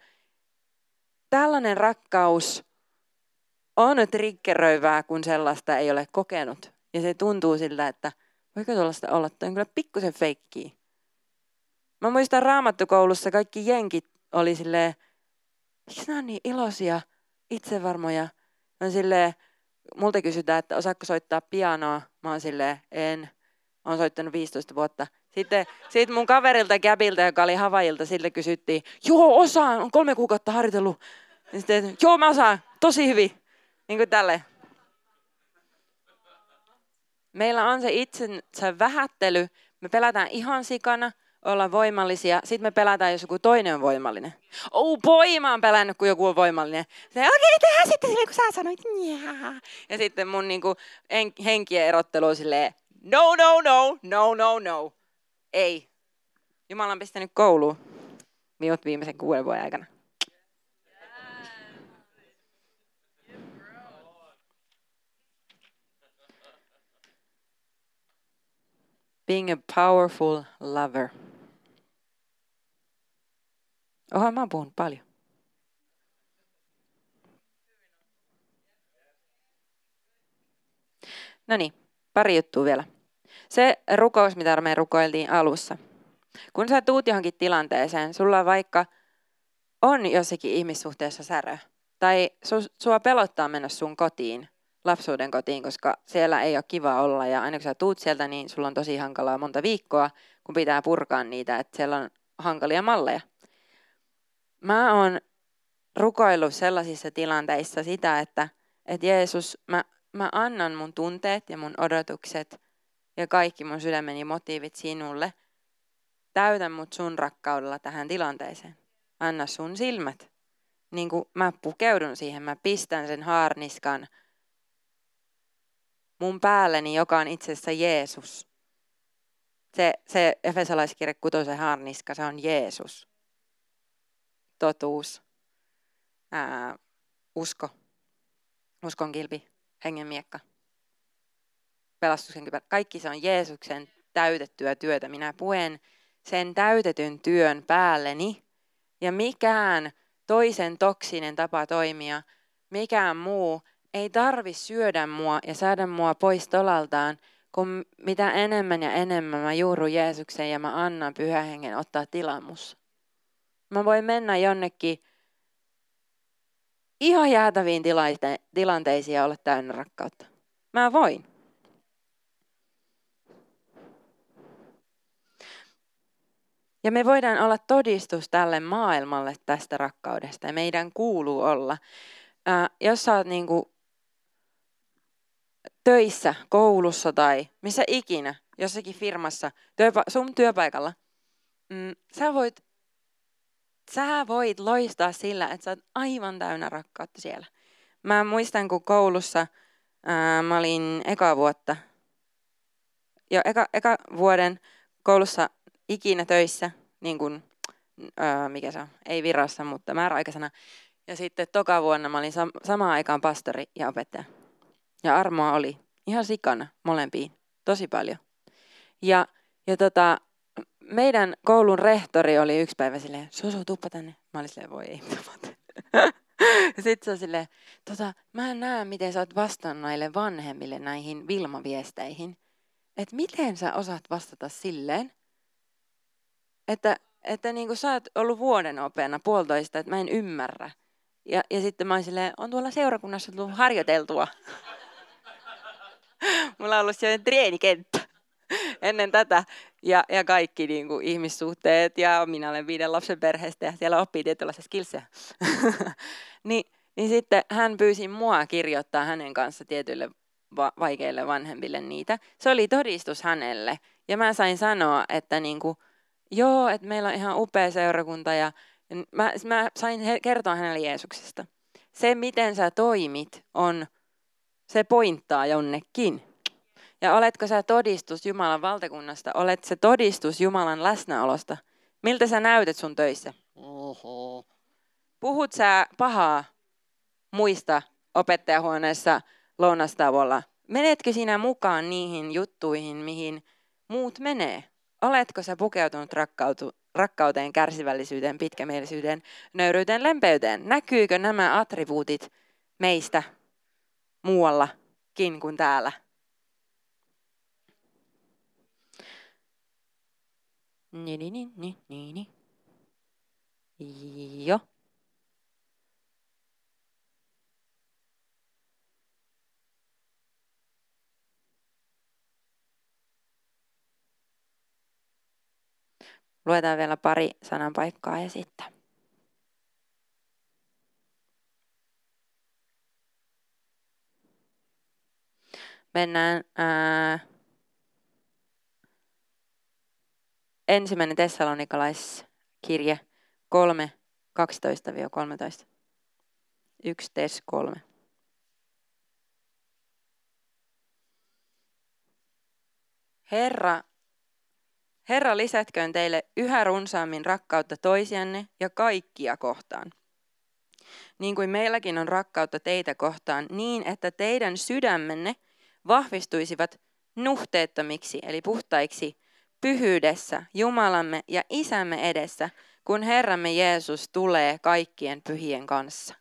Tällainen rakkaus on triggeröivää, kun sellaista ei ole kokenut. Ja se tuntuu siltä, että voiko tuollaista olla, Tämä on kyllä pikkusen feikkiä. Mä muistan raamattukoulussa kaikki jenkit oli silleen, miksi nämä on niin iloisia, itsevarmoja? On silleen, multa kysytään, että osaatko soittaa pianoa? Mä oon silleen, en. Olen soittanut 15 vuotta. Sitten sit mun kaverilta Gäbiltä, joka oli Havailta, sille kysyttiin, joo osaan, on kolme kuukautta harjoitellut. Ja sitten, joo mä osaan, tosi hyvin. Niin kuin tälle. Meillä on se itsensä vähättely. Me pelätään ihan sikana olla voimallisia. Sitten me pelataan, jos joku toinen on voimallinen. Oh boy, mä oon pelännyt, kun joku on voimallinen. okei, okay, tehdään sitten silleen, kun sä sanoit. Njää. Ja sitten mun niinku, henkien erottelu on silleen, no, no, no, no, no, no. Ei. Jumala on pistänyt kouluun minut viimeisen kuuden vuoden aikana. Being a powerful lover. Oha, mä oon paljon. No niin, pari juttua vielä. Se rukous, mitä me rukoiltiin alussa. Kun sä tuut johonkin tilanteeseen, sulla vaikka on jossakin ihmissuhteessa särö, tai su, sua pelottaa mennä sun kotiin, lapsuuden kotiin, koska siellä ei ole kiva olla, ja aina kun sä tuut sieltä, niin sulla on tosi hankalaa monta viikkoa, kun pitää purkaa niitä, että siellä on hankalia malleja. Mä oon rukoillut sellaisissa tilanteissa sitä, että, että Jeesus, mä, mä annan mun tunteet ja mun odotukset ja kaikki mun sydämeni motiivit sinulle. Täytä mut sun rakkaudella tähän tilanteeseen. Anna sun silmät. Niin kuin mä pukeudun siihen, mä pistän sen haarniskan mun päälleni, joka on itse asiassa Jeesus. Se, se Efesalaiskirja kutosen haarniska, se on Jeesus totuus, ää, usko, uskon kilpi, hengen miekka, pelastuksen kypärä. Kaikki se on Jeesuksen täytettyä työtä. Minä puen sen täytetyn työn päälleni ja mikään toisen toksinen tapa toimia, mikään muu ei tarvi syödä mua ja saada mua pois tolaltaan, kun mitä enemmän ja enemmän mä juurun Jeesuksen ja mä annan pyhän hengen ottaa tilamus. Mä voin mennä jonnekin ihan jäätäviin tilanteisiin ja olla täynnä rakkautta. Mä voin. Ja me voidaan olla todistus tälle maailmalle tästä rakkaudesta ja meidän kuuluu olla. Ää, jos sä oot niinku töissä, koulussa tai missä ikinä, jossakin firmassa, työpa- sun työpaikalla, mm, sä voit sä voit loistaa sillä, että sä oot aivan täynnä rakkautta siellä. Mä muistan, kun koulussa ää, mä olin eka vuotta, jo eka, eka vuoden koulussa ikinä töissä, niin kuin, ää, mikä se on, ei virassa, mutta määräaikaisena. Ja sitten toka vuonna mä olin sam- samaan aikaan pastori ja opettaja. Ja armoa oli ihan sikana molempiin, tosi paljon. Ja, ja tota, meidän koulun rehtori oli yksi päivä silleen, Susu, tuppa tänne. Mä olin silleen, voi ei, [LAUGHS] Sitten se on silleen, tota, mä en näe, miten sä oot vastannut näille vanhemmille näihin Vilma-viesteihin. Että miten sä osaat vastata silleen, että, että niin kuin sä oot ollut vuoden opeena puolitoista, että mä en ymmärrä. Ja, ja sitten mä oon silleen, on tuolla seurakunnassa tullut harjoiteltua. [LAUGHS] Mulla on ollut sellainen treenikenttä ennen tätä. Ja, ja kaikki niin kuin, ihmissuhteet ja minä olen viiden lapsen perheestä ja siellä oppii tietynlaisia skillsejä. [LAUGHS] niin, niin sitten hän pyysi mua kirjoittaa hänen kanssa tietyille va- vaikeille vanhemmille niitä. Se oli todistus hänelle. Ja mä sain sanoa, että niin kuin, joo, että meillä on ihan upea seurakunta ja mä, mä sain he- kertoa hänelle Jeesuksesta. Se, miten sä toimit, on, se pointtaa jonnekin. Ja oletko sä todistus Jumalan valtakunnasta? Olet se todistus Jumalan läsnäolosta? Miltä sä näytät sun töissä? Oho. Puhut sä pahaa muista opettajahuoneessa lounastauolla? Menetkö sinä mukaan niihin juttuihin, mihin muut menee? Oletko sä pukeutunut rakkautu, rakkauteen, kärsivällisyyteen, pitkämielisyyteen, nöyryyteen, lempeyteen? Näkyykö nämä attribuutit meistä muuallakin kuin täällä? Niin, niin, niin, niin, niin. niin. Joo. Luetaan vielä pari sananpaikkaa ja sitten. Mennään ää, ensimmäinen tessalonikalaiskirje 3, 12-13. 1 tes 3. Herra, Herra lisätköön teille yhä runsaammin rakkautta toisianne ja kaikkia kohtaan. Niin kuin meilläkin on rakkautta teitä kohtaan, niin että teidän sydämenne vahvistuisivat nuhteettomiksi eli puhtaiksi pyhyydessä Jumalamme ja Isämme edessä, kun Herramme Jeesus tulee kaikkien pyhien kanssa.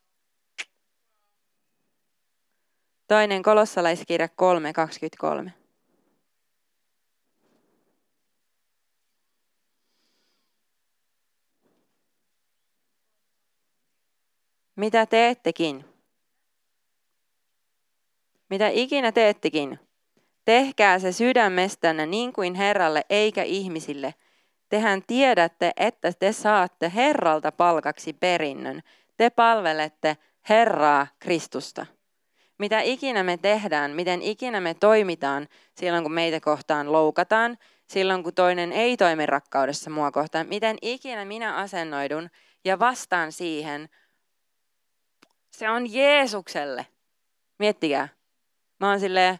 Toinen kolossalaiskirja 3.23. Mitä teettekin? Mitä ikinä teettekin? Tehkää se sydämestänne niin kuin Herralle eikä ihmisille. Tehän tiedätte, että te saatte Herralta palkaksi perinnön. Te palvelette Herraa Kristusta. Mitä ikinä me tehdään, miten ikinä me toimitaan silloin, kun meitä kohtaan loukataan, silloin kun toinen ei toimi rakkaudessa mua kohtaan, miten ikinä minä asennoidun ja vastaan siihen, se on Jeesukselle. Miettikää. Mä oon silleen,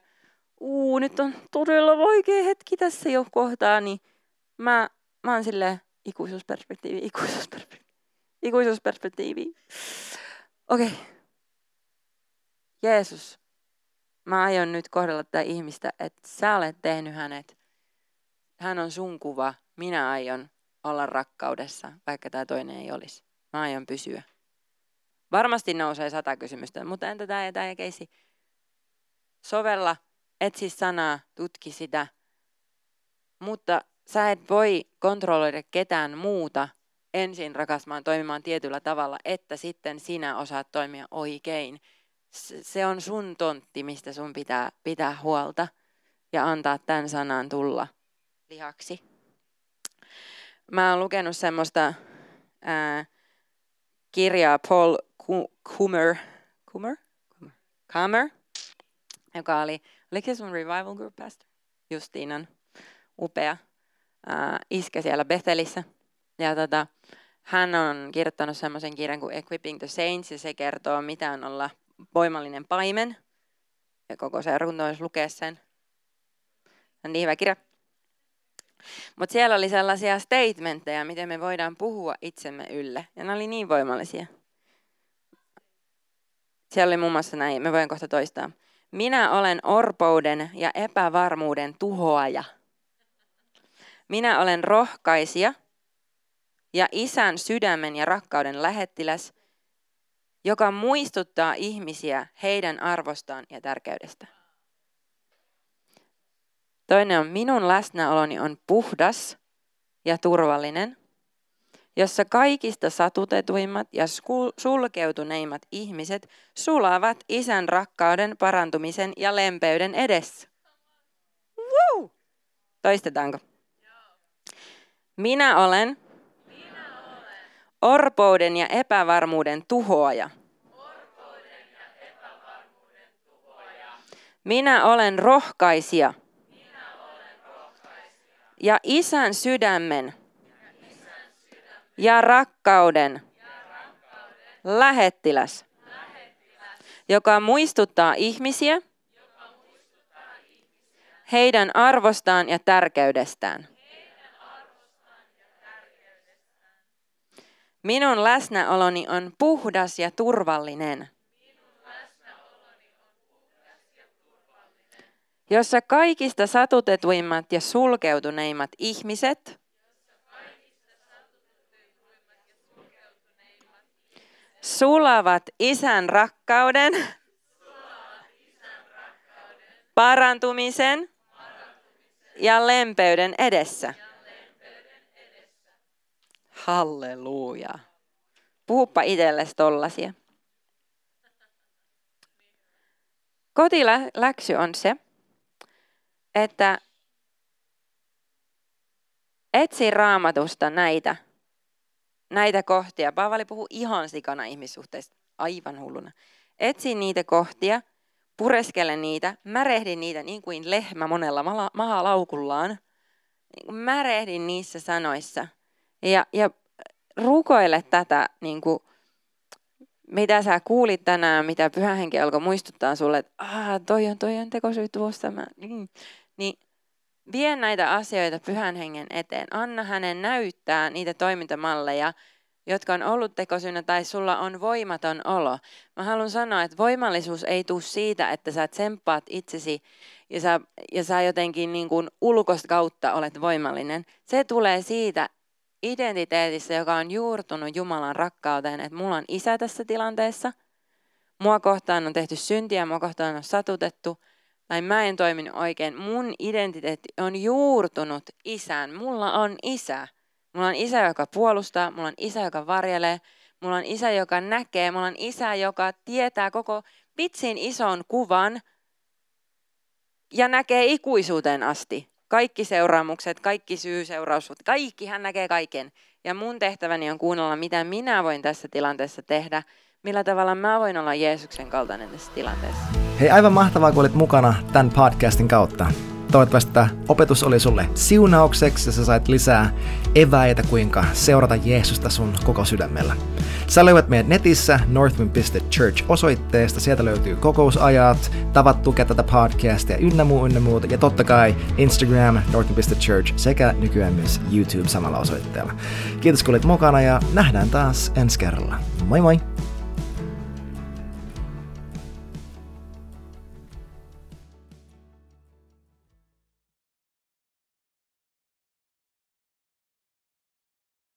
uu, nyt on todella vaikea hetki tässä jo kohtaa, niin mä, mä oon silleen, ikuisuusperspektiivi, ikuisuusperspektiivi, ikuisuusperspektiivi. Okei. Okay. Jeesus, mä aion nyt kohdella tätä ihmistä, että sä olet tehnyt hänet. Hän on sun kuva. Minä aion olla rakkaudessa, vaikka tämä toinen ei olisi. Mä aion pysyä. Varmasti nousee sata kysymystä, mutta entä tämä ja tämä ja keisi? Sovella etsi sanaa, tutki sitä, mutta sä et voi kontrolloida ketään muuta ensin rakastamaan, toimimaan tietyllä tavalla, että sitten sinä osaat toimia oikein. Se on sun tontti, mistä sun pitää pitää huolta ja antaa tämän sanan tulla lihaksi. Mä oon lukenut semmoista ää, kirjaa Paul Kummer, Kummer? Kummer, joka oli, oliko se sun revival group pastor? Justiinan upea ää, iskä siellä Bethelissä. Ja tota, hän on kirjoittanut semmoisen kirjan kuin Equipping the Saints, ja se kertoo, mitä on olla voimallinen paimen. Ja koko seurakunta olisi lukea sen. On niin hyvä kirja. Mutta siellä oli sellaisia statementteja, miten me voidaan puhua itsemme ylle. Ja ne oli niin voimallisia. Siellä oli muun muassa näin, me voin kohta toistaa. Minä olen orpouden ja epävarmuuden tuhoaja. Minä olen rohkaisija ja isän sydämen ja rakkauden lähettiläs, joka muistuttaa ihmisiä heidän arvostaan ja tärkeydestä. Toinen on minun läsnäoloni on puhdas ja turvallinen, jossa kaikista satutetuimmat ja sulkeutuneimmat ihmiset sulavat isän rakkauden parantumisen ja lempeyden edessä. Woo! Toistetaanko? Minä olen, orpouden ja epävarmuuden tuhoaja. Minä olen rohkaisija. Minä olen sydämen ja, isän sydämen. Ja rakkauden, ja. Lähettiläs, joka muistuttaa ihmisiä, joka muistuttaa ihmisiä heidän arvostaan ja tärkeydestään. Minun läsnäoloni on puhdas ja turvallinen. Jossa kaikista satutetuimmat ja sulkeutuneimmat ihmiset sulavat isän rakkauden, parantumisen ja lempeyden edessä. Halleluja. Puhuppa itsellesi tollasia. Kotiläksy on se, että etsi raamatusta näitä, näitä kohtia. Paavali puhuu ihan sikana ihmissuhteista, aivan hulluna. Etsi niitä kohtia, pureskele niitä, märehdi niitä niin kuin lehmä monella mahalaukullaan. Märehdin niissä sanoissa – ja, ja rukoile tätä, niin kuin, mitä sä kuulit tänään, mitä pyhä henki alkoi muistuttaa sulle, että ah, toi on, toi on tekosyy tuossa. Mä, niin, niin vie näitä asioita pyhän hengen eteen. Anna hänen näyttää niitä toimintamalleja, jotka on ollut tekosyynä tai sulla on voimaton olo. Mä haluan sanoa, että voimallisuus ei tule siitä, että sä tsemppaat itsesi ja sä, ja sä jotenkin niin kuin ulkosta kautta olet voimallinen. Se tulee siitä, identiteetissä, joka on juurtunut Jumalan rakkauteen, että mulla on isä tässä tilanteessa, mua kohtaan on tehty syntiä, mua kohtaan on satutettu, tai mä en toiminut oikein. Mun identiteetti on juurtunut isään. Mulla on isä. Mulla on isä, joka puolustaa, mulla on isä, joka varjelee, mulla on isä, joka näkee, mulla on isä, joka tietää koko vitsin ison kuvan ja näkee ikuisuuteen asti kaikki seuraamukset, kaikki syy, seuraus, kaikki, hän näkee kaiken. Ja mun tehtäväni on kuunnella, mitä minä voin tässä tilanteessa tehdä, millä tavalla mä voin olla Jeesuksen kaltainen tässä tilanteessa. Hei, aivan mahtavaa, kun olit mukana tämän podcastin kautta. Toivottavasti tämä opetus oli sulle siunaukseksi ja sä sait lisää eväitä, kuinka seurata Jeesusta sun koko sydämellä. Sä löydät meidät netissä northwind.church osoitteesta. Sieltä löytyy kokousajat, tavat tukea tätä podcastia ynnä muu, ynnä muuta. Ja totta kai Instagram, northwind.church sekä nykyään myös YouTube samalla osoitteella. Kiitos kun olit mukana ja nähdään taas ensi kerralla. Moi moi!